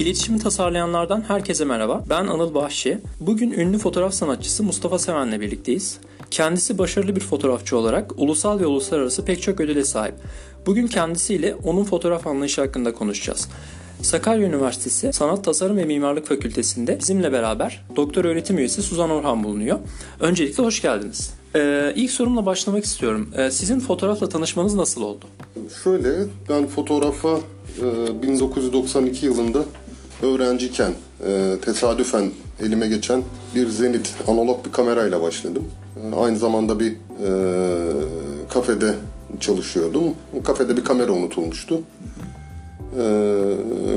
İletişimi tasarlayanlardan herkese merhaba. Ben Anıl Bahşi. Bugün ünlü fotoğraf sanatçısı Mustafa Seven'le birlikteyiz. Kendisi başarılı bir fotoğrafçı olarak ulusal ve uluslararası pek çok ödüle sahip. Bugün kendisiyle onun fotoğraf anlayışı hakkında konuşacağız. Sakarya Üniversitesi Sanat Tasarım ve Mimarlık Fakültesi'nde bizimle beraber doktor öğretim üyesi Suzan Orhan bulunuyor. Öncelikle hoş geldiniz. Ee, ilk sorumla başlamak istiyorum. Ee, sizin fotoğrafla tanışmanız nasıl oldu? Şöyle, ben fotoğrafa e, 1992 yılında öğrenciyken e, tesadüfen elime geçen bir Zenit analog bir kamerayla başladım. E, aynı zamanda bir e, kafede çalışıyordum. O kafede bir kamera unutulmuştu. E,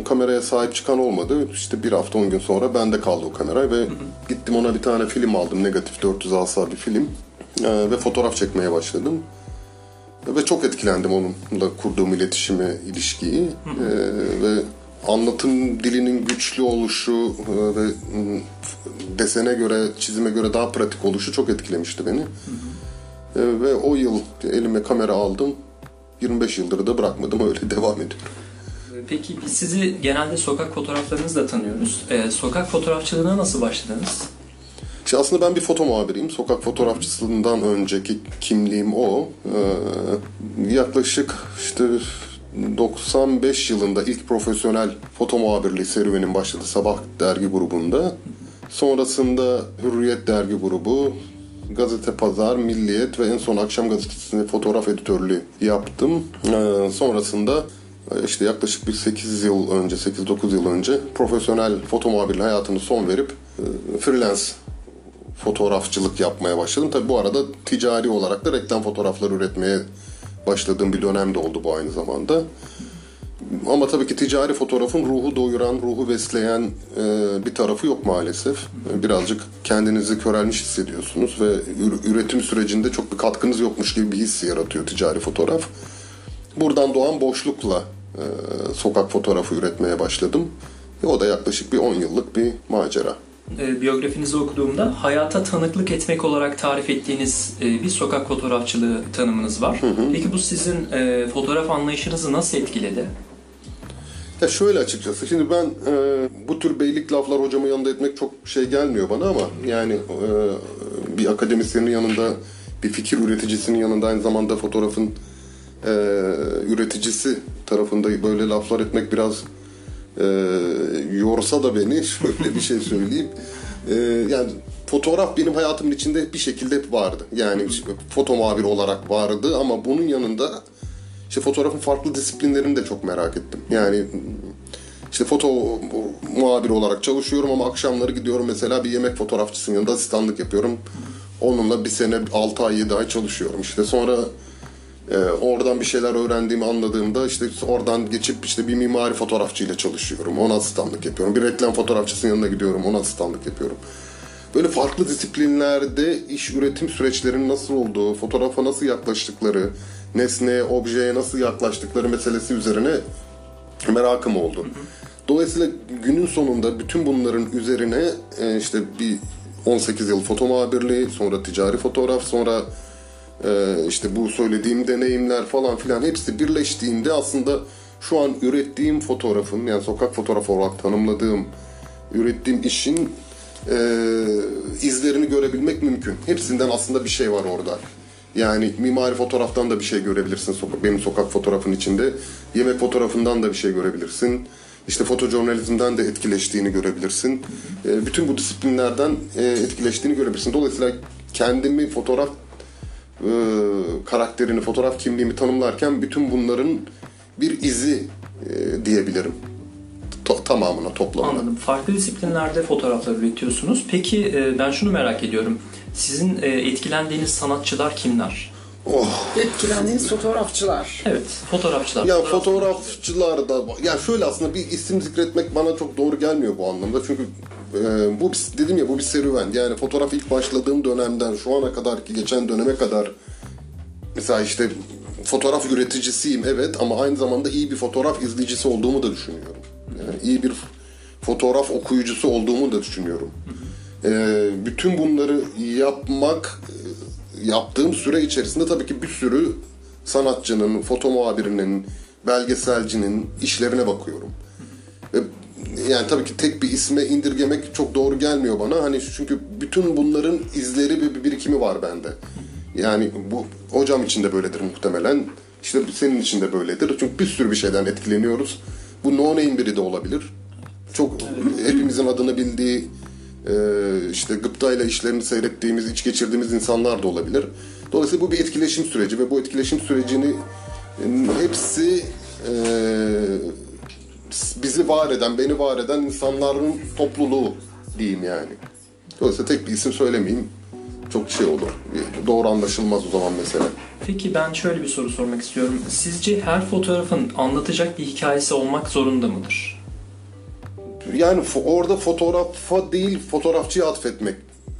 kameraya sahip çıkan olmadı. İşte bir hafta on gün sonra bende kaldı o kamera ve gittim ona bir tane film aldım. Negatif 400 asa bir film. E, ve fotoğraf çekmeye başladım. Ve çok etkilendim onunla kurduğum iletişimi, ilişkiyi. Ee, ve anlatım dilinin güçlü oluşu e, ve desene göre, çizime göre daha pratik oluşu çok etkilemişti beni. Ee, ve o yıl elime kamera aldım. 25 yıldır da bırakmadım, öyle devam ediyorum. Peki biz sizi genelde sokak fotoğraflarınızla tanıyoruz. Ee, sokak fotoğrafçılığına nasıl başladınız? İşte aslında ben bir foto muhabiriyim. Sokak fotoğrafçısından önceki kimliğim o. Ee, yaklaşık işte 95 yılında ilk profesyonel foto muhabirliği serüvenim başladı Sabah dergi grubunda. Sonrasında Hürriyet dergi grubu, Gazete Pazar, Milliyet ve en son Akşam Gazetesi'nde fotoğraf editörlüğü yaptım. Ee, sonrasında işte yaklaşık bir 8 yıl önce, 8-9 yıl önce profesyonel foto muhabirliği hayatını son verip e, freelance fotoğrafçılık yapmaya başladım. Tabi bu arada ticari olarak da reklam fotoğrafları üretmeye başladığım bir dönem de oldu bu aynı zamanda. Ama tabii ki ticari fotoğrafın ruhu doyuran, ruhu besleyen e, bir tarafı yok maalesef. Birazcık kendinizi körelmiş hissediyorsunuz ve ür- üretim sürecinde çok bir katkınız yokmuş gibi bir his yaratıyor ticari fotoğraf. Buradan doğan boşlukla e, sokak fotoğrafı üretmeye başladım. Ve o da yaklaşık bir 10 yıllık bir macera. Ee, biyografinizi okuduğumda hayata tanıklık etmek olarak tarif ettiğiniz e, bir sokak fotoğrafçılığı tanımınız var. Peki bu sizin e, fotoğraf anlayışınızı nasıl etkiledi? Ya şöyle açıkçası şimdi ben e, bu tür beylik laflar hocamın yanında etmek çok şey gelmiyor bana ama yani e, bir akademisyenin yanında bir fikir üreticisinin yanında aynı zamanda fotoğrafın e, üreticisi tarafında böyle laflar etmek biraz e, yorsa da beni şöyle bir şey söyleyeyim. E, yani fotoğraf benim hayatımın içinde bir şekilde hep vardı. Yani işte foto muhabiri olarak vardı ama bunun yanında işte fotoğrafın farklı disiplinlerini de çok merak ettim. Yani işte foto muhabiri olarak çalışıyorum ama akşamları gidiyorum mesela bir yemek fotoğrafçısının yanında asistanlık yapıyorum. Onunla bir sene 6 ay 7 ay çalışıyorum. İşte sonra e, oradan bir şeyler öğrendiğimi anladığımda işte oradan geçip işte bir mimari fotoğrafçıyla çalışıyorum. Ona asistanlık yapıyorum. Bir reklam fotoğrafçısının yanına gidiyorum. Ona asistanlık yapıyorum. Böyle farklı disiplinlerde iş üretim süreçlerinin nasıl olduğu, fotoğrafa nasıl yaklaştıkları, nesneye, objeye nasıl yaklaştıkları meselesi üzerine merakım oldu. Dolayısıyla günün sonunda bütün bunların üzerine e, işte bir 18 yıl foto muhabirliği, sonra ticari fotoğraf, sonra işte bu söylediğim deneyimler falan filan hepsi birleştiğinde aslında şu an ürettiğim fotoğrafın yani sokak fotoğrafı olarak tanımladığım ürettiğim işin e, izlerini görebilmek mümkün. Hepsinden aslında bir şey var orada. Yani mimari fotoğraftan da bir şey görebilirsin sokak, benim sokak fotoğrafın içinde. Yemek fotoğrafından da bir şey görebilirsin. İşte fotojurnalizmden de etkileştiğini görebilirsin. E, bütün bu disiplinlerden e, etkileştiğini görebilirsin. Dolayısıyla kendimi fotoğraf e, karakterini, fotoğraf kimliğimi tanımlarken bütün bunların bir izi e, diyebilirim. To- tamamına, toplamına. Anladım. Farklı disiplinlerde fotoğraflar üretiyorsunuz. Peki e, ben şunu merak ediyorum. Sizin e, etkilendiğiniz sanatçılar kimler? Oh. Etkilendiğiniz fotoğrafçılar. Evet, fotoğrafçılar. Ya Fotoğraf- fotoğrafçılar da ya şöyle aslında bir isim zikretmek bana çok doğru gelmiyor bu anlamda. Çünkü e, bu dedim ya bu bir serüven. Yani fotoğraf ilk başladığım dönemden şu ana kadar ki geçen döneme kadar mesela işte fotoğraf üreticisiyim evet ama aynı zamanda iyi bir fotoğraf izleyicisi olduğumu da düşünüyorum. Yani iyi bir fotoğraf okuyucusu olduğumu da düşünüyorum. E, bütün bunları yapmak yaptığım süre içerisinde tabii ki bir sürü sanatçının, foto muhabirinin, belgeselcinin işlerine bakıyorum. Yani tabii ki tek bir isme indirgemek çok doğru gelmiyor bana. Hani çünkü bütün bunların izleri bir birikimi var bende. Yani bu hocam için de böyledir muhtemelen. İşte senin için de böyledir. Çünkü bir sürü bir şeyden etkileniyoruz. Bu no name biri de olabilir. Çok hepimizin adını bildiği e, işte gıptayla işlerini seyrettiğimiz, iç geçirdiğimiz insanlar da olabilir. Dolayısıyla bu bir etkileşim süreci ve bu etkileşim sürecini e, hepsi e, bizi var eden, beni var eden insanların topluluğu diyeyim yani. Dolayısıyla tek bir isim söylemeyeyim. Çok şey olur. Doğru anlaşılmaz o zaman mesela. Peki ben şöyle bir soru sormak istiyorum. Sizce her fotoğrafın anlatacak bir hikayesi olmak zorunda mıdır? Yani orada fotoğrafa değil fotoğrafçıya atfetmek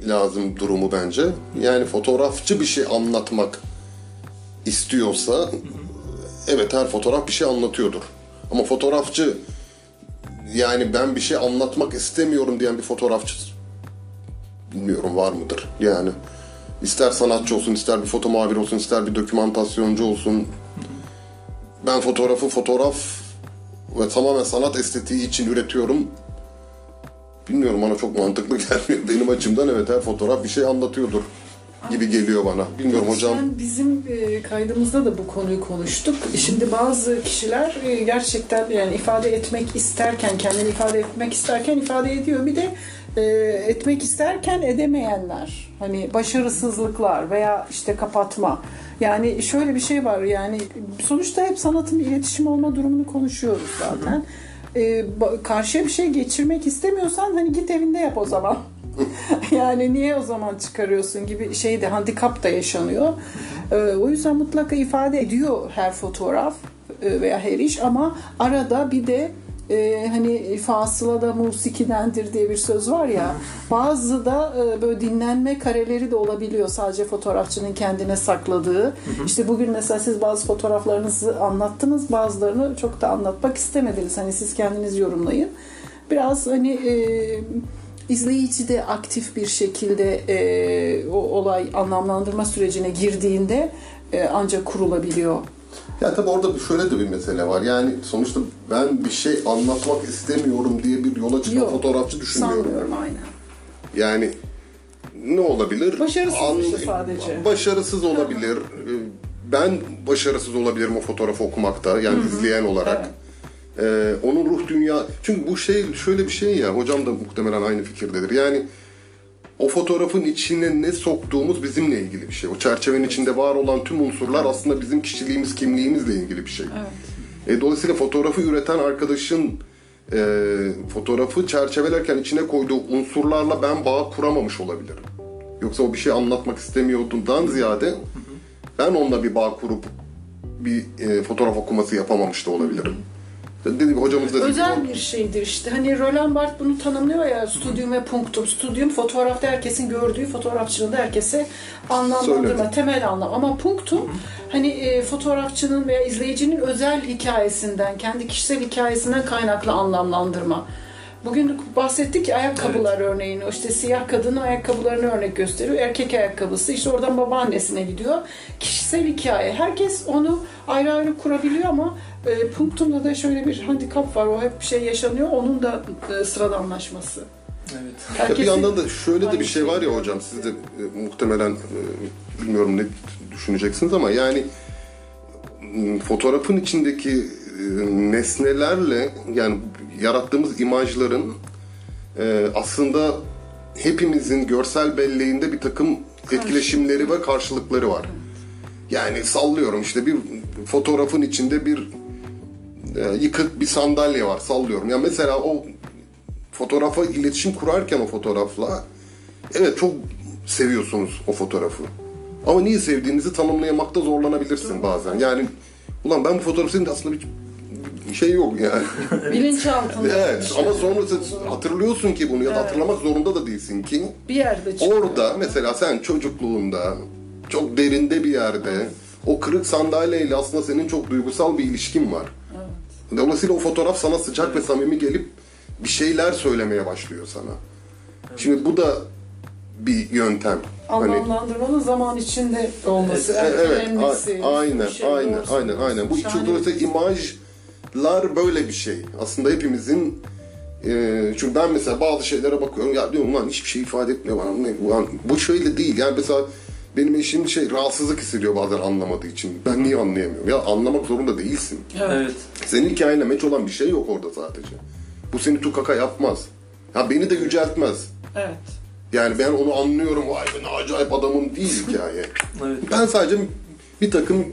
lazım durumu bence. Yani fotoğrafçı bir şey anlatmak istiyorsa evet her fotoğraf bir şey anlatıyordur. Ama fotoğrafçı yani ben bir şey anlatmak istemiyorum diyen bir fotoğrafçı bilmiyorum var mıdır? Yani ister sanatçı olsun, ister bir foto muhabiri olsun, ister bir dokümantasyoncu olsun. Ben fotoğrafı fotoğraf ve tamamen sanat estetiği için üretiyorum. Bilmiyorum bana çok mantıklı gelmiyor. Benim açımdan evet her fotoğraf bir şey anlatıyordur gibi geliyor bana. Bilmiyorum hocam. Bizim e, kaydımızda da bu konuyu konuştuk. Şimdi bazı kişiler e, gerçekten yani ifade etmek isterken, kendini ifade etmek isterken ifade ediyor. Bir de e, etmek isterken edemeyenler. Hani başarısızlıklar veya işte kapatma. Yani şöyle bir şey var yani sonuçta hep sanatın iletişim olma durumunu konuşuyoruz zaten. E, ba- karşıya bir şey geçirmek istemiyorsan hani git evinde yap o zaman. yani niye o zaman çıkarıyorsun gibi şey de handikap da yaşanıyor. Ee, o yüzden mutlaka ifade ediyor her fotoğraf e, veya her iş ama arada bir de e, hani fasıla da musikidendir diye bir söz var ya bazı da e, böyle dinlenme kareleri de olabiliyor sadece fotoğrafçının kendine sakladığı. İşte bugün mesela siz bazı fotoğraflarınızı anlattınız bazılarını çok da anlatmak istemediniz. Hani siz kendiniz yorumlayın. Biraz hani e, izleyici de aktif bir şekilde e, o olay anlamlandırma sürecine girdiğinde e, ancak kurulabiliyor. Ya tabii orada şöyle de bir mesele var. Yani sonuçta ben bir şey anlatmak istemiyorum diye bir yola çıkan Yok, fotoğrafçı düşünmüyorum. Sanmıyorum aynen. Yani ne olabilir? Başarısız şey sadece. Başarısız olabilir. Ben başarısız olabilirim o fotoğrafı okumakta. Yani izleyen olarak. Ee, onun ruh dünya... Çünkü bu şey şöyle bir şey ya. Hocam da muhtemelen aynı fikirdedir. Yani o fotoğrafın içine ne soktuğumuz bizimle ilgili bir şey. O çerçevenin içinde var olan tüm unsurlar aslında bizim kişiliğimiz, kimliğimizle ilgili bir şey. E, dolayısıyla fotoğrafı üreten arkadaşın e, fotoğrafı çerçevelerken içine koyduğu unsurlarla ben bağ kuramamış olabilirim. Yoksa o bir şey anlatmak istemiyordundan ziyade ben onunla bir bağ kurup bir e, fotoğraf okuması yapamamış da olabilirim. Dediğim gibi hocamız da Özel bir şeydir işte. Hani Roland Barthes bunu tanımlıyor ya studium ve punktum. Studium fotoğrafta herkesin gördüğü, fotoğrafçılığında herkese anlamlandırma, temel anlam. Ama punktum hani e, fotoğrafçının veya izleyicinin özel hikayesinden, kendi kişisel hikayesinden kaynaklı anlamlandırma. Bugün bahsettik ki ayakkabılar örneğini, işte siyah kadının ayakkabılarını örnek gösteriyor. Erkek ayakkabısı işte oradan babaannesine gidiyor. Kişisel hikaye. Herkes onu ayrı ayrı kurabiliyor ama e, punktumda da şöyle bir handikap var. O hep bir şey yaşanıyor. Onun da e, sıradanlaşması. Evet. Ya bir Herkesin yandan da şöyle de bir şey var ya hocam siz de e, muhtemelen e, bilmiyorum ne düşüneceksiniz ama yani fotoğrafın içindeki e, nesnelerle yani yarattığımız imajların e, aslında hepimizin görsel belleğinde bir takım etkileşimleri ve karşılıkları var. Yani sallıyorum işte bir fotoğrafın içinde bir e, yıkık bir sandalye var sallıyorum. Ya mesela o fotoğrafa iletişim kurarken o fotoğrafla evet çok seviyorsunuz o fotoğrafı. Ama niye sevdiğinizi tanımlayamakta zorlanabilirsin bazen. Yani ulan ben bu fotoğrafı senin de aslında bir şey yok yani. bilinçaltında. evet ama sonra sen hatırlıyorsun ki bunu ya da hatırlamak zorunda da değilsin ki. bir yerde çıkıyor. Orada mesela sen çocukluğunda çok derinde bir yerde o kırık sandalyeyle aslında senin çok duygusal bir ilişkin var. Dolayısıyla o fotoğraf sana sıcak ve samimi gelip bir şeyler söylemeye başlıyor sana. Şimdi bu da bir yöntem. Hani Anlamlandırmanın zaman içinde olması. e- en evet, önemlisi. a- aynen, Bir şey aynen, olsun. aynen, aynen. Bu Şahane dolayısıyla imajlar böyle bir şey. Aslında hepimizin Ee, çünkü ben mesela bazı şeylere bakıyorum ya diyorum lan hiçbir şey ifade etmiyor bana. Ne, ulan, bu şöyle değil. Yani mesela benim eşim şey rahatsızlık hissediyor bazen anlamadığı için. Ben niye anlayamıyorum? Ya anlamak zorunda değilsin. Evet. Senin hikayenle meç olan bir şey yok orada sadece. Bu seni tukaka yapmaz. Ya beni de yüceltmez. Evet. Yani ben onu anlıyorum. Vay be ne acayip adamım değil hikaye. Evet. Ben sadece bir takım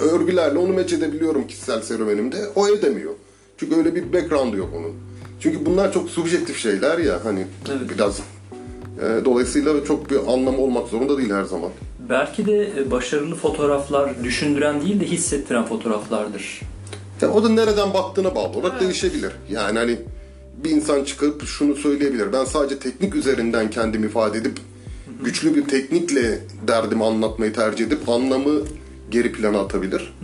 örgülerle onu meç edebiliyorum kişisel serüvenimde. O edemiyor. Çünkü öyle bir background'u yok onun. Çünkü bunlar çok subjektif şeyler ya hani Evet. biraz. e, dolayısıyla çok bir anlamı olmak zorunda değil her zaman. Belki de e, başarılı fotoğraflar düşündüren değil de hissettiren fotoğraflardır. Ya o da nereden baktığına bağlı olarak değişebilir. Yani hani bir insan çıkıp şunu söyleyebilir. Ben sadece teknik üzerinden kendimi ifade edip güçlü bir teknikle derdimi anlatmayı tercih edip anlamı geri plana atabilir.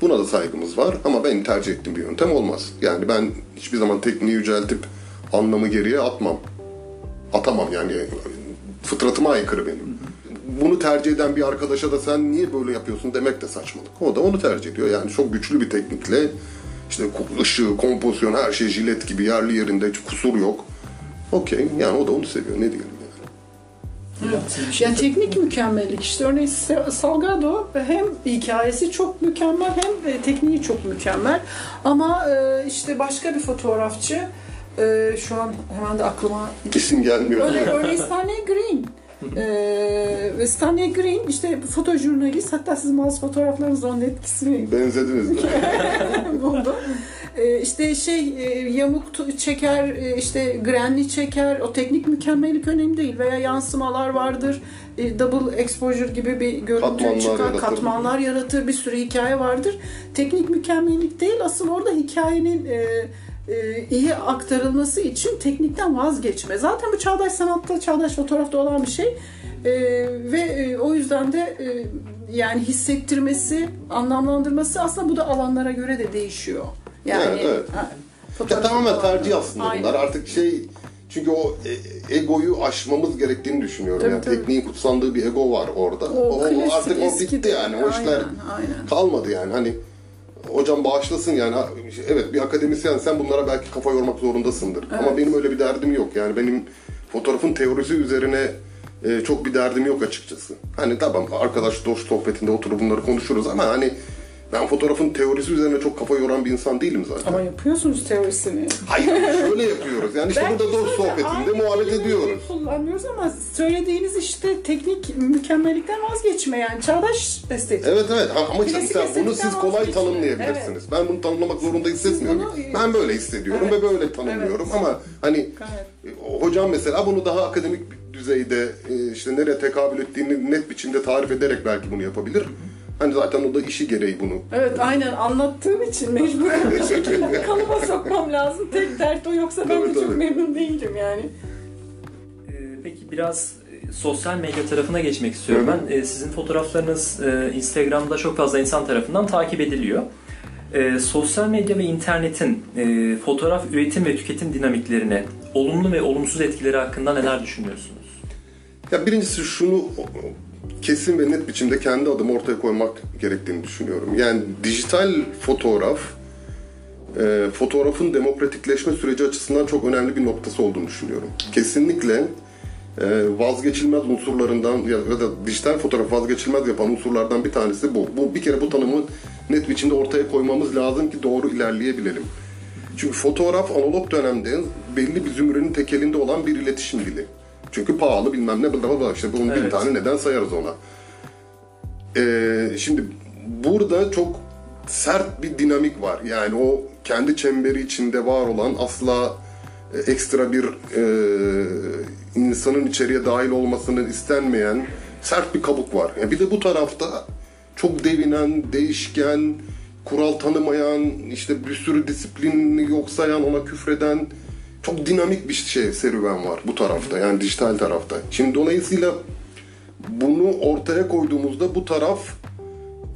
Buna da saygımız var ama benim tercih ettiğim bir yöntem olmaz. Yani ben hiçbir zaman tekniği yüceltip anlamı geriye atmam. Atamam yani fıtratıma aykırı benim. Bunu tercih eden bir arkadaşa da sen niye böyle yapıyorsun demek de saçmalık. O da onu tercih ediyor. Yani çok güçlü bir teknikle işte ışığı, kompozisyon her şey jilet gibi yerli yerinde hiç kusur yok. Okey yani o da onu seviyor ne diyelim şey Yani teknik mükemmellik işte örneğin Salgado hem hikayesi çok mükemmel hem e, tekniği çok mükemmel ama e, işte başka bir fotoğrafçı e, şu an hemen de aklıma İsim gelmiyor. Örneğin Stanley Green. Ve Stanley Green işte fotojurnalist hatta sizin bazı fotoğraflarınızda onun etkisini Benzediniz de. buldum. Ee, işte şey e, yamuk tu- çeker e, işte grenli çeker. O teknik mükemmellik önemli değil. Veya yansımalar vardır. E, double exposure gibi bir görüntü Katmanlar çıkar yaratır. katmanlar yaratır. Bir sürü hikaye vardır. Teknik mükemmellik değil. Asıl orada hikayenin e, e, iyi aktarılması için teknikten vazgeçme zaten bu çağdaş sanatta çağdaş fotoğrafta olan bir şey E, ve e, o yüzden de e, yani hissettirmesi anlamlandırması aslında bu da alanlara göre de değişiyor yani Evet, evet. ha, Ya tamamen tercih aslında Aynen. bunlar. Artık şey çünkü o e- egoyu aşmamız gerektiğini düşünüyorum. Tabii, yani tabii. tekniğin kutsandığı bir ego var orada. O klasik, artık o bitti de. yani. O işler Aynen, aynen. kalmadı yani. Hani hocam bağışlasın yani. Evet bir akademisyen sen bunlara belki kafa yormak zorundasındır. Ama benim öyle bir derdim yok. Yani benim fotoğrafın teorisi üzerine e, çok bir derdim yok açıkçası. Hani tamam arkadaş dost sohbetinde oturup bunları konuşuruz ama hani ben fotoğrafın teorisi üzerine çok kafa yoran bir insan değilim zaten. Ama yapıyorsunuz teorisini. Hayır şöyle yapıyoruz. Yani işte burada dost şöyle sohbetinde aynı muhabbet ediyoruz. Kullanmıyoruz ama söylediğiniz işte teknik mükemmellikten vazgeçme yani çağdaş estetik. Evet evet Ha, ama Klasik bunu estetikten siz kolay vazgeçin. tanımlayabilirsiniz. Ben bunu tanımlamak zorunda hissetmiyorum. bunu- Ben böyle hissediyorum Evet. ve böyle tanımlıyorum Evet. ama hani Gayet. e, hocam mesela bunu daha akademik bir düzeyde e, işte nereye tekabül ettiğini net biçimde tarif ederek belki bunu yapabilir. Hani zaten o da işi gereği bunu. Evet aynen anlattığım için mecburen bir şekilde kalıba sokmam lazım. Tek dert o yoksa ben Tabii, de çok memnun değilim yani. Ee, Peki biraz e, sosyal medya tarafına geçmek istiyorum Hı ben. Ee, Sizin fotoğraflarınız e, Instagram'da çok fazla insan tarafından takip ediliyor. Ee, Sosyal medya ve internetin e, fotoğraf üretim ve tüketim dinamiklerine olumlu ve olumsuz etkileri hakkında neler düşünüyorsunuz? Ya birincisi şunu kesin ve net biçimde kendi adımı ortaya koymak gerektiğini düşünüyorum. Yani dijital fotoğraf e, fotoğrafın demokratikleşme süreci açısından çok önemli bir noktası olduğunu düşünüyorum. Kesinlikle e, vazgeçilmez unsurlarından ya da dijital fotoğraf vazgeçilmez yapan unsurlardan bir tanesi bu. Bu bir kere bu tanımı net biçimde ortaya koymamız lazım ki doğru ilerleyebilelim. Çünkü fotoğraf analog dönemde belli bir zümrenin tekelinde olan bir iletişim dili. Çünkü pahalı bilmem ne bla bla işte bunun bin Evet. tane neden sayarız ona. Ee, şimdi burada çok sert bir dinamik var. Yani o kendi çemberi içinde var olan asla e, ekstra bir e, insanın içeriye dahil olmasını istenmeyen sert bir kabuk var. Yani bir de bu tarafta çok devinen, değişken, kural tanımayan, işte bir sürü disiplinini yok sayan, ona küfreden çok dinamik bir şey serüven var bu tarafta yani dijital tarafta. Şimdi dolayısıyla bunu ortaya koyduğumuzda bu taraf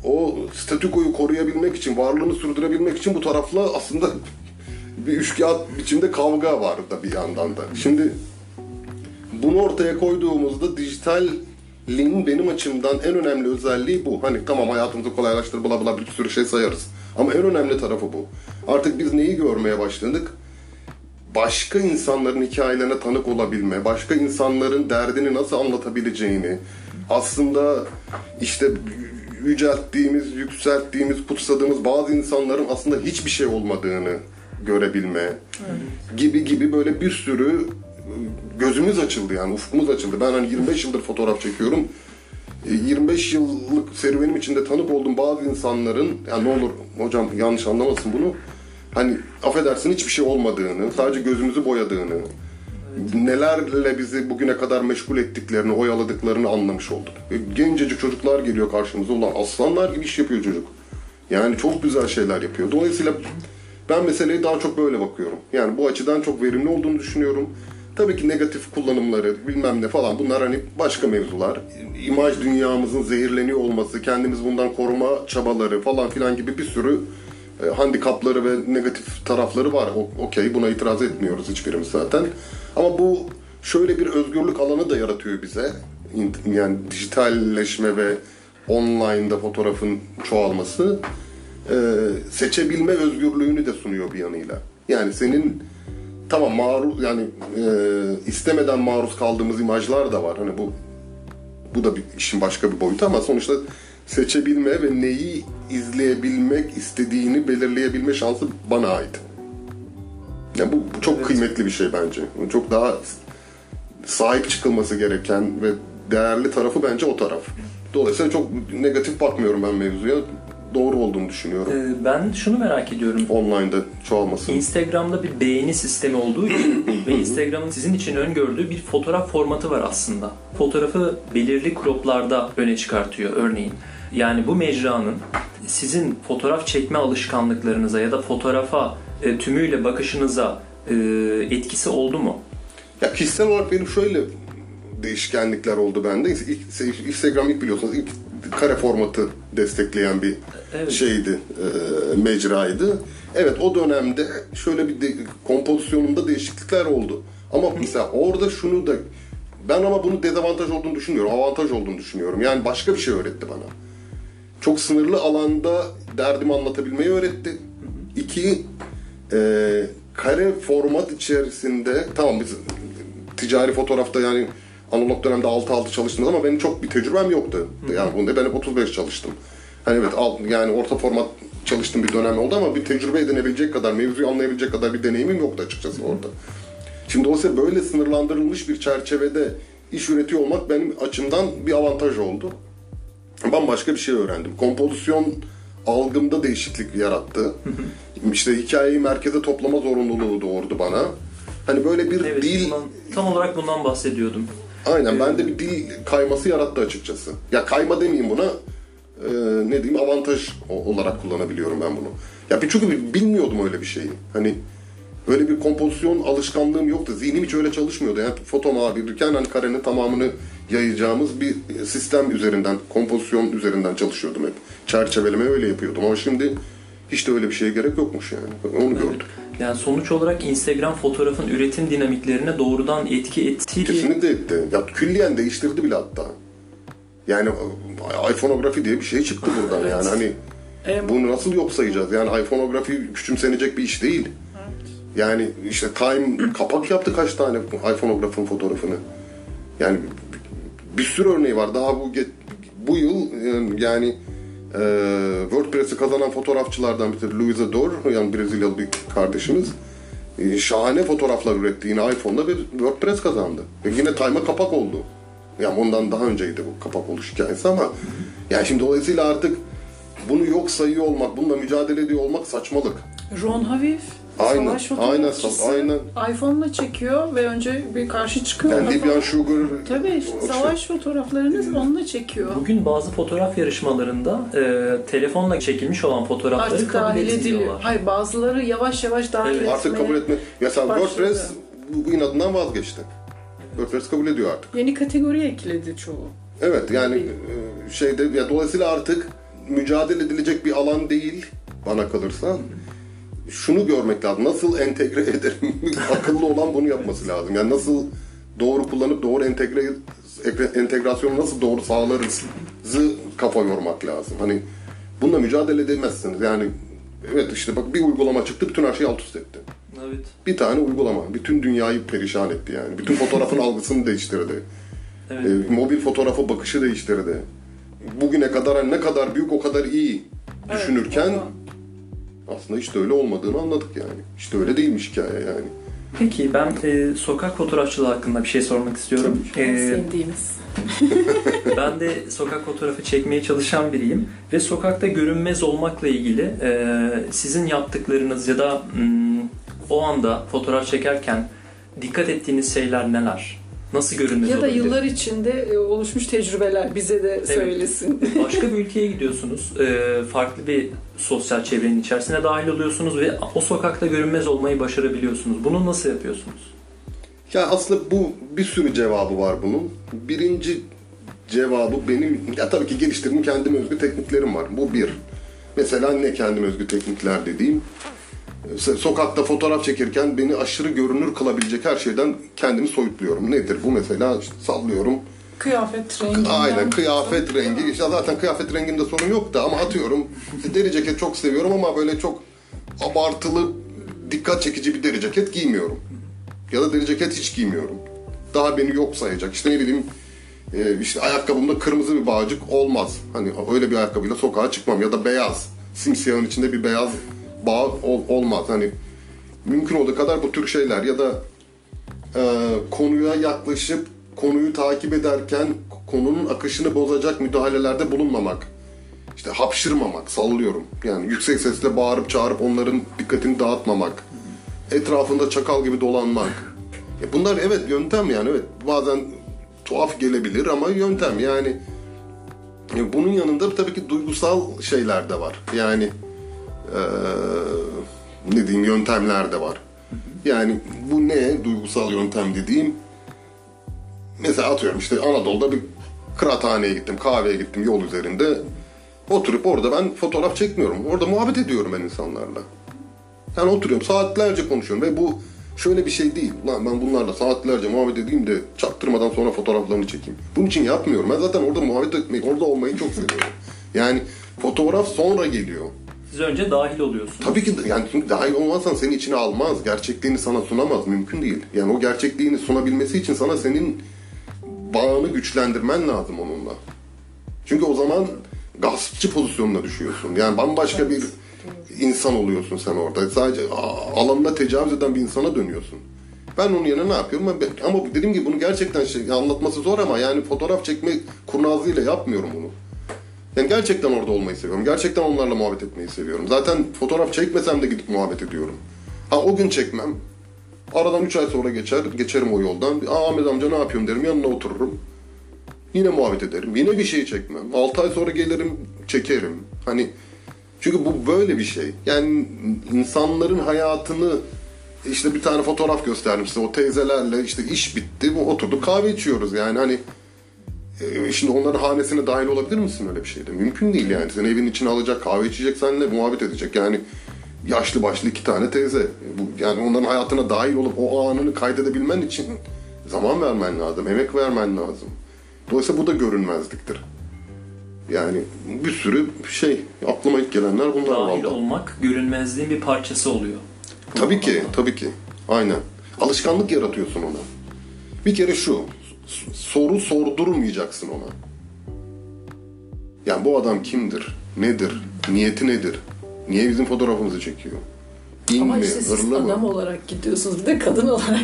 o statükoyu koruyabilmek için, varlığını sürdürebilmek için bu tarafla aslında bir üçkağıt biçimde kavga var da bir yandan da. Şimdi bunu ortaya koyduğumuzda dijitalin benim açımdan en önemli özelliği bu. Hani tamam hayatımızı kolaylaştır bla bla bir sürü şey sayarız. Ama en önemli tarafı bu. Artık biz neyi görmeye başladık? Başka insanların hikayelerine tanık olabilme, başka insanların derdini nasıl anlatabileceğini, aslında işte yücelttiğimiz, yükselttiğimiz, kutsadığımız bazı insanların aslında hiçbir şey olmadığını görebilme gibi gibi böyle bir sürü gözümüz açıldı yani ufkumuz açıldı. Ben hani 25 yıldır fotoğraf çekiyorum. E, 25 yıllık serüvenim içinde tanık olduğum bazı insanların ya ne olur hocam yanlış anlamasın bunu. Hani affedersin hiçbir şey olmadığını, sadece gözümüzü boyadığını, nelerle bizi bugüne kadar meşgul ettiklerini, oyaladıklarını anlamış olduk. E, Gencecik çocuklar geliyor karşımıza. Ulan aslanlar gibi iş yapıyor çocuk. Yani çok güzel şeyler yapıyor. Dolayısıyla ben meseleye daha çok böyle bakıyorum. Yani bu açıdan çok verimli olduğunu düşünüyorum. Tabii ki negatif kullanımları bilmem ne falan bunlar hani başka mevzular. İmaj dünyamızın zehirleniyor olması, kendimiz bundan koruma çabaları falan filan gibi bir sürü e, handikapları ve negatif tarafları var. Okey buna itiraz etmiyoruz hiçbirimiz zaten. Ama bu şöyle bir özgürlük alanı da yaratıyor bize. Yani dijitalleşme ve online'da fotoğrafın çoğalması e, seçebilme özgürlüğünü de sunuyor bir yanıyla. Yani senin tamam maruz yani e, istemeden maruz kaldığımız imajlar da var. Hani bu bu da bir işin başka bir boyutu ama sonuçta seçebilme ve neyi izleyebilmek istediğini belirleyebilme şansı bana ait. Yani bu, bu çok kıymetli bir şey bence. Çok daha sahip çıkılması gereken ve değerli tarafı bence o taraf. Dolayısıyla çok negatif bakmıyorum ben mevzuya. Doğru olduğunu düşünüyorum. Ee, Ben şunu merak ediyorum. Online'da çoğalması. Instagram'da bir beğeni sistemi olduğu için ve Instagram'ın sizin için öngördüğü bir fotoğraf formatı var aslında. Fotoğrafı belirli croplarda öne çıkartıyor örneğin. Yani bu mecranın sizin fotoğraf çekme alışkanlıklarınıza ya da fotoğrafa e, tümüyle bakışınıza e, etkisi oldu mu? Ya kişisel olarak benim şöyle değişkenlikler oldu bende. İlk, Instagram ilk biliyorsunuz ilk kare formatı destekleyen bir Evet. şeydi, e, mecraydı. Evet o dönemde şöyle bir de, kompozisyonumda değişiklikler oldu. Ama mesela orada şunu da ben ama bunu dezavantaj olduğunu düşünmüyorum, avantaj olduğunu düşünüyorum. Yani başka bir şey öğretti bana. Çok sınırlı alanda derdimi anlatabilmeyi öğretti. İki, e, kare format içerisinde tamam biz ticari fotoğrafta yani analog dönemde 6-6 çalıştım ama benim çok bir tecrübem yoktu. Yani bunda ben hep 35 çalıştım. Hani evet alt, yani orta format çalıştığım bir dönem oldu ama bir tecrübe edinebilecek kadar, mevzuyu anlayabilecek kadar bir deneyimim yoktu açıkçası orada. Şimdi dolayısıyla böyle sınırlandırılmış bir çerçevede iş üretiyor olmak benim açımdan bir avantaj oldu. Bambaşka bir şey öğrendim. Kompozisyon algımda değişiklik yarattı. işte hikayeyi merkeze toplama zorunluluğu doğurdu bana. Hani böyle bir Evet, dil bundan- tam olarak bundan bahsediyordum. Aynen bende bir dil kayması yarattı açıkçası. Ya kayma demeyeyim buna. e, ne diyeyim avantaj olarak kullanabiliyorum ben bunu. Ya bir çünkü bilmiyordum öyle bir şeyi. Hani öyle bir kompozisyon alışkanlığım yoktu. Zihnim hiç öyle çalışmıyordu. Yani foto muhabirken hani karenin tamamını yayacağımız bir sistem üzerinden, kompozisyon üzerinden çalışıyordum hep. Çerçeveleme öyle yapıyordum ama şimdi hiç de öyle bir şeye gerek yokmuş yani. Onu gördüm. Yani sonuç olarak Instagram fotoğrafın üretim dinamiklerine doğrudan etki ettiği Kesinlikle etti. Ya külliyen değiştirdi bile hatta. Yani iPhoneografi diye bir şey çıktı buradan yani hani bunu nasıl yok sayacağız? Yani iPhoneografi küçümsenecek bir iş değil. Yani işte Time kapak yaptı kaç tane iPhoneografın fotoğrafını. Yani bir sürü örneği var. Daha bu bu yıl e, yani e, WordPress'i kazanan fotoğrafçılardan bir tanesi Luisa Dor, yani Brezilyalı bir kardeşimiz. e, şahane fotoğraflar üretti. Yine iPhone'da bir WordPress kazandı. Ve yine Time'a kapak oldu. Yani ondan daha önceydi bu kapak oluş hikayesi ama yani şimdi dolayısıyla artık bunu yok sayıyor olmak, bununla mücadele ediyor olmak saçmalık. Ron Hafif Aynen, savaş aynen, aynen. iPhone'la çekiyor ve önce bir karşı çıkıyor. Yani Libyan. Sugar Tabii işte o şey- savaş fotoğraflarını onunla çekiyor. Bugün bazı fotoğraf yarışmalarında e, telefonla çekilmiş olan fotoğrafları Artık kabul dahil ediliyor. ediliyorlar. Hayır bazıları yavaş yavaş dahil Evet. etmeye Artık kabul etme. Mesela başladı. WordPress bu, inadından vazgeçti. WordPress kabul ediyor artık. Yeni kategori ekledi çoğu. Evet yani e, şeyde ya dolayısıyla artık mücadele edilecek bir alan değil bana kalırsa. Şunu görmek lazım. Nasıl entegre ederim? Akıllı olan bunu yapması lazım. Yani nasıl doğru kullanıp doğru entegre entegrasyonu nasıl doğru sağlarız kafa yormak lazım. Hani bununla mücadele edemezsiniz. Yani evet işte bak bir uygulama çıktı bütün her şeyi alt üst etti. Evet. Bir tane uygulama. Bütün dünyayı perişan etti yani. Bütün fotoğrafın algısını değiştirdi. Evet. E, mobil fotoğrafa bakışı değiştirdi. Bugüne kadar ne kadar büyük o kadar iyi düşünürken Evet, aslında hiç de öyle olmadığını anladık yani. İşte öyle değilmiş hikaye yani. Peki ben e, sokak fotoğrafçılığı hakkında bir şey sormak istiyorum. En E, sevdiğimiz. ben de sokak fotoğrafı çekmeye çalışan biriyim ve sokakta görünmez olmakla ilgili e, sizin yaptıklarınız ya da mm, o anda fotoğraf çekerken dikkat ettiğiniz şeyler neler? Nasıl görünmez Ya da olabilir? yıllar içinde e, oluşmuş tecrübeler bize de söylesin. Başka bir ülkeye gidiyorsunuz, e, farklı bir sosyal çevrenin içerisine dahil oluyorsunuz ve o sokakta görünmez olmayı başarabiliyorsunuz. Bunu nasıl yapıyorsunuz? Ya aslında bu bir sürü cevabı var bunun. Birinci cevabı benim, ya tabii ki geliştirdiğim kendim özgü tekniklerim var. Bu bir. Mesela ne kendim özgü teknikler dediğim. So- Sokakta fotoğraf çekirken beni aşırı görünür kılabilecek her şeyden kendimi soyutluyorum. Nedir bu mesela? İşte sallıyorum. Kıyafet rengi. Aynen kıyafet rengi. İşte zaten kıyafet renginde sorun yok da ama atıyorum deri ceket çok seviyorum ama böyle çok abartılı dikkat çekici bir deri ceket giymiyorum. Ya da deri ceket hiç giymiyorum. Daha beni yok sayacak. İşte ne bileyim e, işte ayakkabımda kırmızı bir bağcık olmaz. Hani öyle bir ayakkabıyla sokağa çıkmam ya da beyaz. Simsiyahın içinde bir beyaz bağ ol- olmaz. Hani mümkün olduğu kadar bu tür şeyler ya da e, konuya yaklaşıp konuyu takip ederken konunun akışını bozacak müdahalelerde bulunmamak. İşte hapşırmamak, sallıyorum. Yani yüksek sesle bağırıp çağırıp onların dikkatini dağıtmamak. Etrafında çakal gibi dolanmak. E bunlar evet yöntem yani evet bazen tuhaf gelebilir ama yöntem yani. E bunun yanında tabii ki duygusal şeyler de var. Yani ne diyeyim yöntemler de var. Yani bu ne duygusal yöntem dediğim mesela atıyorum işte Anadolu'da bir kıraathaneye gittim, kahveye gittim yol üzerinde. Oturup orada ben fotoğraf çekmiyorum. Orada muhabbet ediyorum ben insanlarla. Yani oturuyorum saatlerce konuşuyorum ve bu şöyle bir şey değil. Lan ben bunlarla saatlerce muhabbet edeyim de çaktırmadan sonra fotoğraflarını çekeyim. Bunun için yapmıyorum. Ben zaten orada muhabbet etmeyi, orada olmayı çok seviyorum. Yani fotoğraf sonra geliyor. Siz önce dahil oluyorsunuz. Tabii ki yani çünkü dahil olmazsan seni içine almaz. Gerçekliğini sana sunamaz. Mümkün değil. Yani o gerçekliğini sunabilmesi için sana senin bağını güçlendirmen lazım onunla. Çünkü o zaman gaspçı pozisyonuna düşüyorsun. Yani bambaşka bir insan oluyorsun sen orada. Sadece alanına tecavüz eden bir insana dönüyorsun. Ben onun yerine ne yapıyorum? Ben- ama dediğim gibi bunu gerçekten şey, anlatması zor ama yani fotoğraf çekme kurnazlığıyla yapmıyorum bunu. Yani gerçekten orada olmayı seviyorum. Gerçekten onlarla muhabbet etmeyi seviyorum. Zaten fotoğraf çekmesem de gidip muhabbet ediyorum. Ha o gün çekmem. Aradan 3 ay sonra geçer, geçerim o yoldan. Aa, Ahmet amca ne yapıyorsun derim, yanına otururum. Yine muhabbet ederim. Yine bir şey çekmem. 6 ay sonra gelirim, çekerim. Hani çünkü bu böyle bir şey. Yani insanların hayatını işte bir tane fotoğraf gösterdim size o teyzelerle işte iş bitti. Oturduk kahve içiyoruz yani hani Şimdi onların hanesine dahil olabilir misin öyle bir şeyde? Mümkün değil yani. Seni evin içine alacak, kahve içecek, seninle muhabbet edecek. Yani yaşlı başlı iki tane teyze. Bu, yani onların hayatına dahil olup o anını kaydedebilmen için zaman vermen lazım, emek vermen lazım. Dolayısıyla bu da görünmezliktir. Yani bir sürü şey, aklıma ilk gelenler bunlar Dahil vallahi. olmak görünmezliğin bir parçası oluyor. Tabii ki, tabii ki. Aynen. Alışkanlık yaratıyorsun ona. Bir kere şu, soru sordurmayacaksın ona. Yani bu adam kimdir? Nedir? Niyeti nedir? Niye bizim fotoğrafımızı çekiyor? İn Ama mi? işte siz adam mı? olarak gidiyorsunuz. Bir de kadın olarak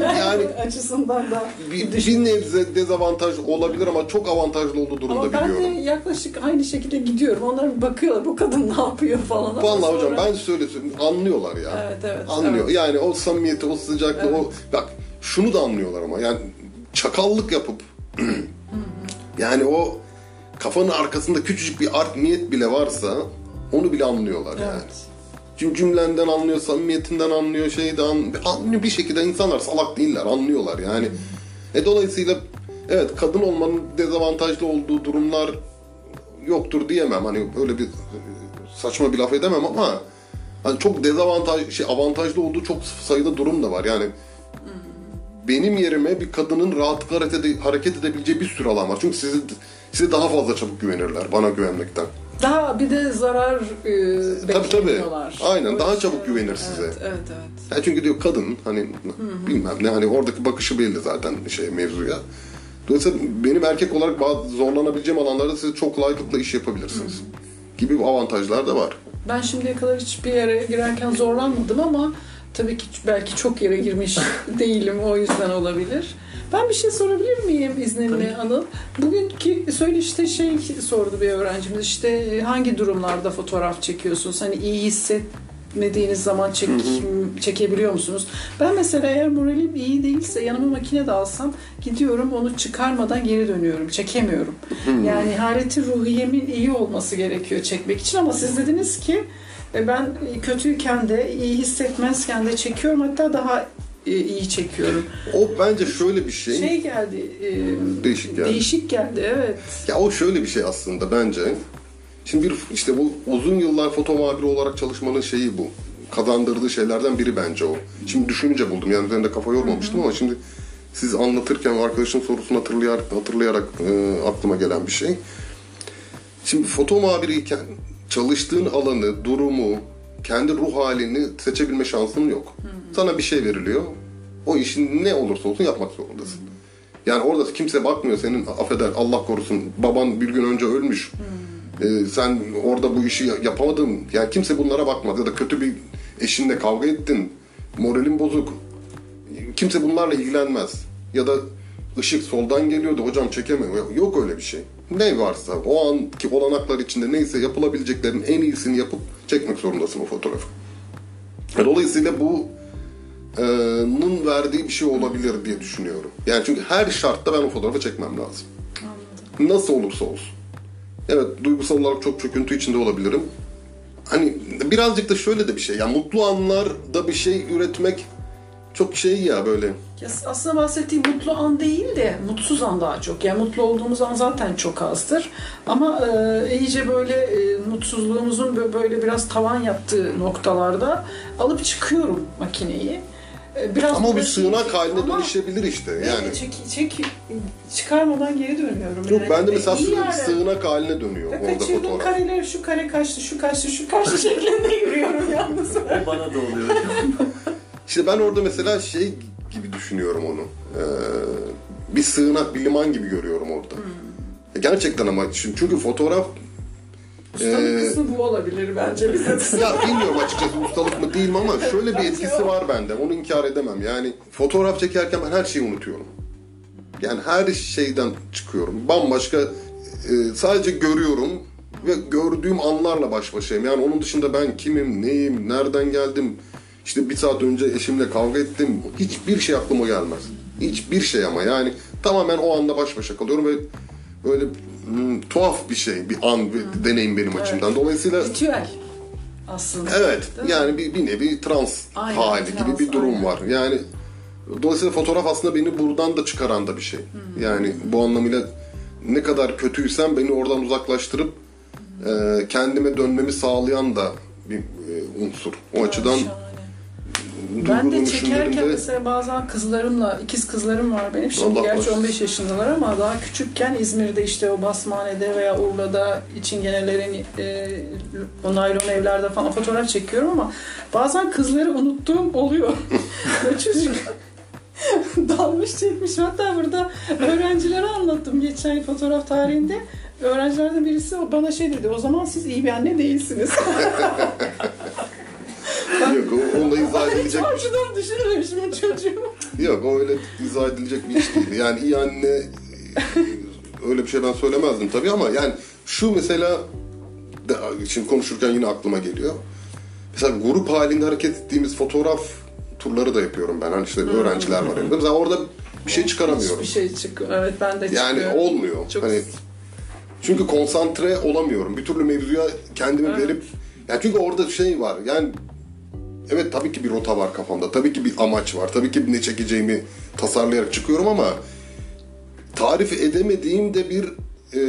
Yani açısından da bir, bir nebze dezavantaj olabilir ama çok avantajlı olduğu durumda Ama ben biliyorum. de yaklaşık aynı şekilde gidiyorum. Onlar bir bakıyorlar bu kadın ne yapıyor falan. Vallahi hocam sonra- ben şöyle söyleyeyim anlıyorlar ya. Evet, evet, Anlıyor. evet. Yani o samimiyeti, o sıcaklığı, o bak şunu da anlıyorlar ama yani çakallık yapıp yani o kafanın arkasında küçücük bir art niyet bile varsa onu bile anlıyorlar yani. Evet. Çünkü cümlenden anlıyor, samimiyetinden anlıyor, şeyden anlıyor bir şekilde insanlar salak değiller, anlıyorlar yani. E dolayısıyla evet kadın olmanın dezavantajlı olduğu durumlar yoktur diyemem. Hani öyle bir saçma bir laf edemem ama hani çok dezavantaj şey avantajlı olduğu çok sayıda durum da var. Yani benim yerime bir kadının rahatlıkla hareket, ede- hareket edebileceği bir sürü alan var. Çünkü sizi size daha fazla çabuk güvenirler bana güvenmekten. Daha bir de zarar e, Tabii tabii. Aynen O daha yüzden- çabuk güvenir size. Evet, evet, evet. Ya çünkü diyor kadın hani bilmem ne hani oradaki bakışı belli zaten şey mevzuya. Dolayısıyla benim erkek olarak bazı zorlanabileceğim alanlarda siz çok kolaylıkla iş yapabilirsiniz. Gibi avantajlar da var. Ben şimdiye kadar hiçbir yere girerken zorlanmadım ama tabii ki belki çok yere girmiş değilim o yüzden olabilir. Ben bir şey sorabilir miyim izninle Anıl? Bugünkü söyleşte şey sordu bir öğrencimiz işte e, hangi durumlarda fotoğraf çekiyorsunuz? Hani iyi hissetmediğiniz zaman çek, çekebiliyor musunuz? Ben mesela eğer moralim iyi değilse yanıma makine de alsam gidiyorum onu çıkarmadan geri dönüyorum. Çekemiyorum. Yani haleti ruhiyemin iyi olması gerekiyor çekmek için ama siz dediniz ki e, ben kötüyken de iyi hissetmezken de çekiyorum hatta daha e, iyi çekiyorum. O bence şöyle bir şey. Şey geldi. e, Değişik geldi. Değişik geldi evet. Ya o şöyle bir şey aslında bence. Şimdi bir işte bu uzun yıllar foto muhabiri olarak çalışmanın şeyi bu. Kazandırdığı şeylerden biri bence o. Şimdi düşününce buldum. Yani üzerinde kafa yormamıştım ama şimdi siz anlatırken arkadaşın sorusunu hatırlayarak, hatırlayarak e, aklıma gelen bir şey. Şimdi foto muhabiriyken çalıştığın alanı, durumu, kendi ruh halini seçebilme şansın yok. Sana bir şey veriliyor. O işin ne olursa olsun yapmak zorundasın. Yani orada kimse bakmıyor senin affeder Allah korusun baban bir gün önce ölmüş. Ee, sen orada bu işi yapamadın. Yani kimse bunlara bakmadı ya da kötü bir eşinle kavga ettin. Moralin bozuk. Kimse bunlarla ilgilenmez. Ya da ışık soldan geliyordu hocam çekemiyor. Yok öyle bir şey. Ne varsa o anki olanaklar içinde neyse yapılabileceklerin en iyisini yapıp çekmek zorundasın o fotoğrafı. Dolayısıyla bu e, nın verdiği bir şey olabilir diye düşünüyorum. Yani çünkü her şartta ben o fotoğrafı çekmem lazım. Nasıl olursa olsun. Evet duygusal olarak çok çöküntü içinde olabilirim. Hani birazcık da şöyle de bir şey. Yani mutlu anlarda bir şey üretmek çok şey ya böyle. Ya aslında bahsettiğim mutlu an değil de mutsuz an daha çok. Yani mutlu olduğumuz an zaten çok azdır. Ama e, iyice böyle e, mutsuzluğumuzun bö- böyle biraz tavan yaptığı noktalarda alıp çıkıyorum makineyi. E, biraz Ama o bir sığınak haline Ama- dönüşebilir işte. Yani. Çek, çek, çıkarmadan geri dönüyorum. Yok yani. ben de mesela sığ- yani. sığınak haline dönüyor Ya orada Kaçırdığım fotoğraf. kareler şu kare kaçtı, şu kaçtı, şu kaçtı şeklinde yürüyorum yalnız. O bana da oluyor. İşte ben orada mesela şey gibi düşünüyorum onu. Ee, bir sığınak, bir liman gibi görüyorum orada. Hmm. Gerçekten ama şimdi- çünkü fotoğraf Ustalık Ee, kısmı bu olabilir bence bize. ya bilmiyorum açıkçası ustalık mı değil mi ama şöyle bir etkisi var bende. Onu inkar edemem. Yani fotoğraf çekerken ben her şeyi unutuyorum. Yani her şeyden çıkıyorum. Bambaşka e, sadece görüyorum ve gördüğüm anlarla baş başayım. Yani onun dışında ben kimim, neyim, nereden geldim, işte bir saat önce eşimle kavga ettim. Hiçbir şey aklıma gelmez. Hiçbir şey ama yani tamamen o anda baş başa kalıyorum ve böyle hmm, tuhaf bir şey, bir an, bir deneyim benim açımdan. Dolayısıyla Ritüel aslında. Evet. Yani bir, bir nevi trans Aynen, hali trans, gibi bir durum aynen. var. Yani dolayısıyla fotoğraf aslında beni buradan da çıkaran da bir şey. Yani bu anlamıyla ne kadar kötüysem beni oradan uzaklaştırıp e, kendime dönmemi sağlayan da bir e, unsur. O açıdan Şahane. Ben de çekerken mesela bazen kızlarımla, ikiz kızlarım var benim. Şimdi Allah gerçi korusun. 15 yaşındalar ama daha küçükken İzmir'de işte o Basmane'de veya Urla'da çingenelerin e, o naylon evlerde falan fotoğraf çekiyorum ama bazen kızları unuttuğum oluyor. Çocuk dalmış çekmiş. Hatta burada öğrencilere anlattım geçen fotoğraf tarihinde. Öğrencilerden birisi bana şey dedi, o zaman siz iyi bir anne değilsiniz. izah Hiç edilecek o açıdan düşünmemişim çocuğu. Yok o öyle izah edilecek bir iş değil. Yani iyi anne öyle bir şey ben söylemezdim tabii ama yani şu mesela şimdi konuşurken yine aklıma geliyor. Mesela grup halinde hareket ettiğimiz fotoğraf turları da yapıyorum ben. Hani işte öğrenciler var elimde. Mesela orada bir şey çıkaramıyorum. Hiçbir şey çıkıyor. Evet ben de Yani çıkıyor. olmuyor. Çok- Hani çünkü konsantre olamıyorum. Bir türlü mevzuya kendimi Evet. verip yani çünkü orada şey var. Yani evet tabii ki bir rota var kafamda. Tabii ki bir amaç var. Tabii ki ne çekeceğimi tasarlayarak çıkıyorum ama tarif edemediğim de bir e,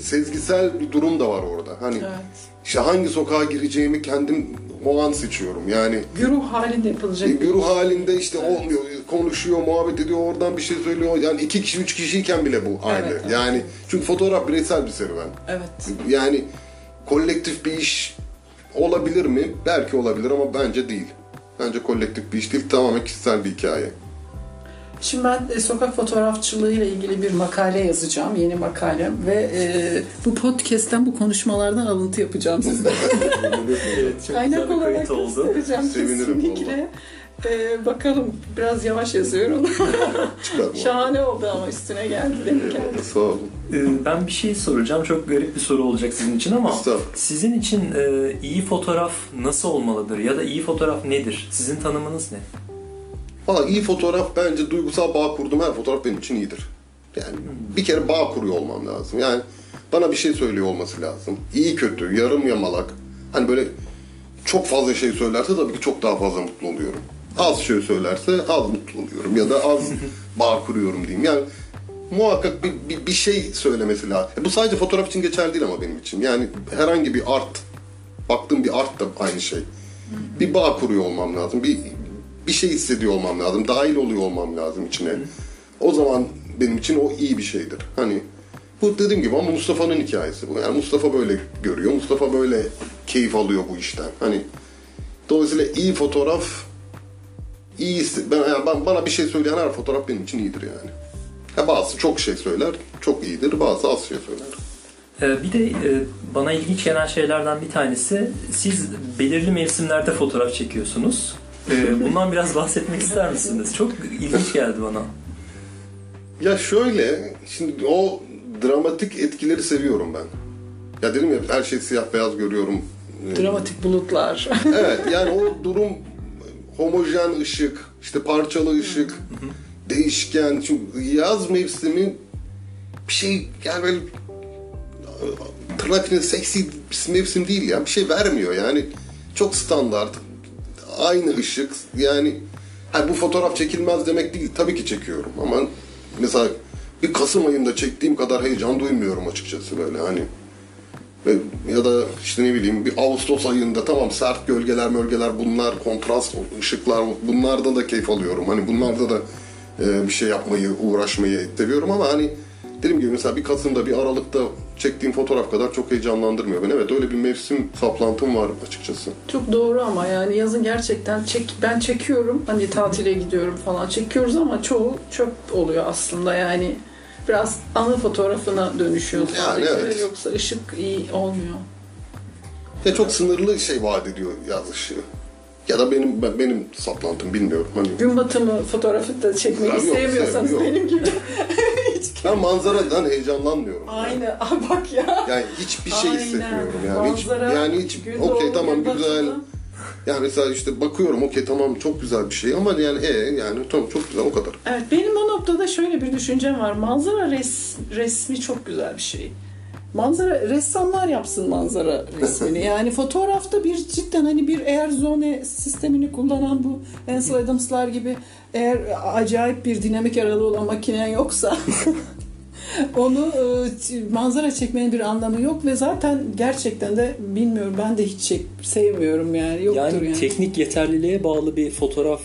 sezgisel bir durum da var orada. Hani Evet. işte hangi sokağa gireceğimi kendim o an seçiyorum. Yani Güruh halinde yapılacak. bir güruh halinde işte olmuyor, konuşuyor, muhabbet ediyor, oradan bir şey söylüyor. Yani iki kişi, üç kişiyken bile bu aynı. Evet, evet. Yani çünkü fotoğraf bireysel bir serüven. Evet. Yani kolektif bir iş olabilir mi? Belki olabilir ama bence değil. Bence kolektif bir iş değil, tamamen kişisel bir hikaye. Şimdi ben e, sokak fotoğrafçılığı ile ilgili bir makale yazacağım, yeni makalem ve e, bu podcast'ten bu konuşmalardan alıntı yapacağım size. Evet, çok Kaynak olarak oldu. göstereceğim Sevinirim kesinlikle. E, bakalım biraz yavaş yazıyorum. Şahane oldu ama üstüne geldi denk geldi. Sağ olun. Ee, Ben bir şey soracağım. Çok garip bir soru olacak sizin için ama Estağfurullah. sizin için e, iyi fotoğraf nasıl olmalıdır ya da iyi fotoğraf nedir? Sizin tanımınız ne? Valla iyi fotoğraf bence duygusal bağ kurduğum her fotoğraf benim için iyidir. Yani bir kere bağ kuruyor olmam lazım. Yani bana bir şey söylüyor olması lazım. İyi kötü, yarım yamalak. Hani böyle çok fazla şey söylerse tabii ki çok daha fazla mutlu oluyorum. Az şey söylerse az mutlu oluyorum ya da az bağ kuruyorum diyeyim. Yani muhakkak bir, bir, bir şey söylemesi lazım. Bu sadece fotoğraf için geçerli değil ama benim için. Yani herhangi bir art, baktığım bir art da aynı şey. Bir bağ kuruyor olmam lazım. Bir bir şey hissediyor olmam lazım. Dahil oluyor olmam lazım içine. O zaman benim için o iyi bir şeydir. Hani bu dediğim gibi ama Mustafa'nın hikayesi bu. Yani Mustafa böyle görüyor. Mustafa böyle keyif alıyor bu işten. Hani dolayısıyla iyi fotoğraf iyi ben, yani ben- bana bir şey söyleyen her fotoğraf benim için iyidir yani. Ha bazı çok şey söyler, çok iyidir. Bazı az şey söyler. Ee, Bir de e, bana ilginç gelen şeylerden bir tanesi siz belirli mevsimlerde fotoğraf çekiyorsunuz. Ee, Bundan biraz bahsetmek ister misiniz? Çok ilginç geldi bana. Ya şöyle, şimdi o dramatik etkileri seviyorum ben. Ya dedim ya her şey siyah beyaz görüyorum. Dramatik bulutlar. evet yani o durum homojen ışık, işte parçalı ışık, değişken. Çünkü yaz mevsimi bir şey yani böyle tırnak seksi mevsim değil ya. Bir şey vermiyor yani. Çok standart. Aynı ışık. Yani ha, bu fotoğraf çekilmez demek değil. Tabii ki çekiyorum ama mesela bir Kasım ayında çektiğim kadar heyecan duymuyorum açıkçası böyle hani. Ya da işte ne bileyim bir Ağustos ayında tamam sert gölgeler mölgeler bunlar kontrast ışıklar bunlarda da keyif alıyorum. Hani bunlarda da e, bir şey yapmayı uğraşmayı seviyorum ama hani dediğim gibi mesela bir Kasım'da bir Aralık'ta çektiğim fotoğraf kadar çok heyecanlandırmıyor beni. Evet öyle bir mevsim saplantım var açıkçası. Çok doğru ama yani yazın gerçekten çek ben çekiyorum hani tatile gidiyorum falan çekiyoruz ama çoğu çöp oluyor aslında yani biraz anı fotoğrafına dönüşüyor Yani sadece evet. yoksa ışık iyi olmuyor. Ya çok sınırlı şey vaat ediyor yaz ışığı. Ya da benim ben- benim saplantım bilmiyorum. Hani Gün batımı fotoğrafı da çekmeyi yok, sevmiyorsanız sevmiyorum. benim gibi. ben manzaradan heyecanlanmıyorum. Aynı. Aa, bak ya. Yani hiçbir şey Aynen. hissetmiyorum yani. Hiç, Manzara, yani hiç okey tamam güzel. batısı. Yani mesela işte bakıyorum okey tamam çok güzel bir şey ama yani e yani tamam çok güzel o kadar. Evet benim o noktada şöyle bir düşüncem var. Manzara res, resmi çok güzel bir şey. Manzara ressamlar yapsın manzara resmini. Yani fotoğrafta bir cidden hani bir eğer zone sistemini kullanan bu Ansel Adams'lar gibi eğer acayip bir dinamik aralığı olan makinen yoksa onu e, manzara çekmenin bir anlamı yok ve zaten gerçekten de bilmiyorum ben de hiç çek, sevmiyorum yani yoktur Yani, yani. teknik yeterliliğe bağlı bir fotoğraf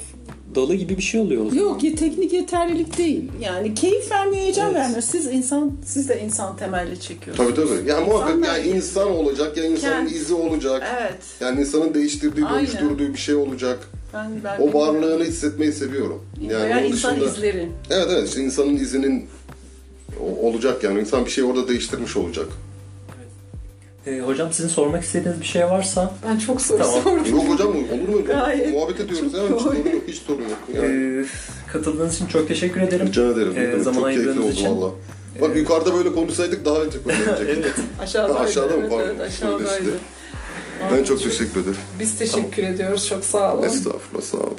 dalı gibi bir şey oluyor o zaman. Yok ya teknik yeterlilik değil. Yani keyif vermiyor, heyecan Evet. vermiyor. Siz insan, siz de insan temelli çekiyorsunuz. Tabii tabii. Yani muhakkak yani insan olacak ya insanın Kend- izi olacak. Evet. Yani insanın değiştirdiği, Aynen. dönüştürdüğü bir şey olacak. Ben, ben O varlığını hissetmeyi seviyorum. Yani onun insan dışında- izleri. Evet evet işte insanın izinin olacak yani insan bir şey orada değiştirmiş olacak. Ee, hocam sizin sormak istediğiniz bir şey varsa Ben çok soru Tamam. sordum. Yok hocam olur mu? Gayet Muhabbet ediyoruz çok ya hiç sorun yok. Hiç sorun yok. Yani. e, katıldığınız için çok teşekkür ederim. Rica ederim. Ee, Evet, zaman çok keyifli ayırdığınız oldu için. valla. Bak Ee, yukarıda böyle konuşsaydık daha önce konuşacaktık. evet. Aşağıdaydı. Ha, aşağıda mı? evet, Pardon. evet, aşağıdaydı. Öyle Ben çok teşekkür ederim. Biz teşekkür ediyoruz. Çok sağ olun. Estağfurullah sağ olun.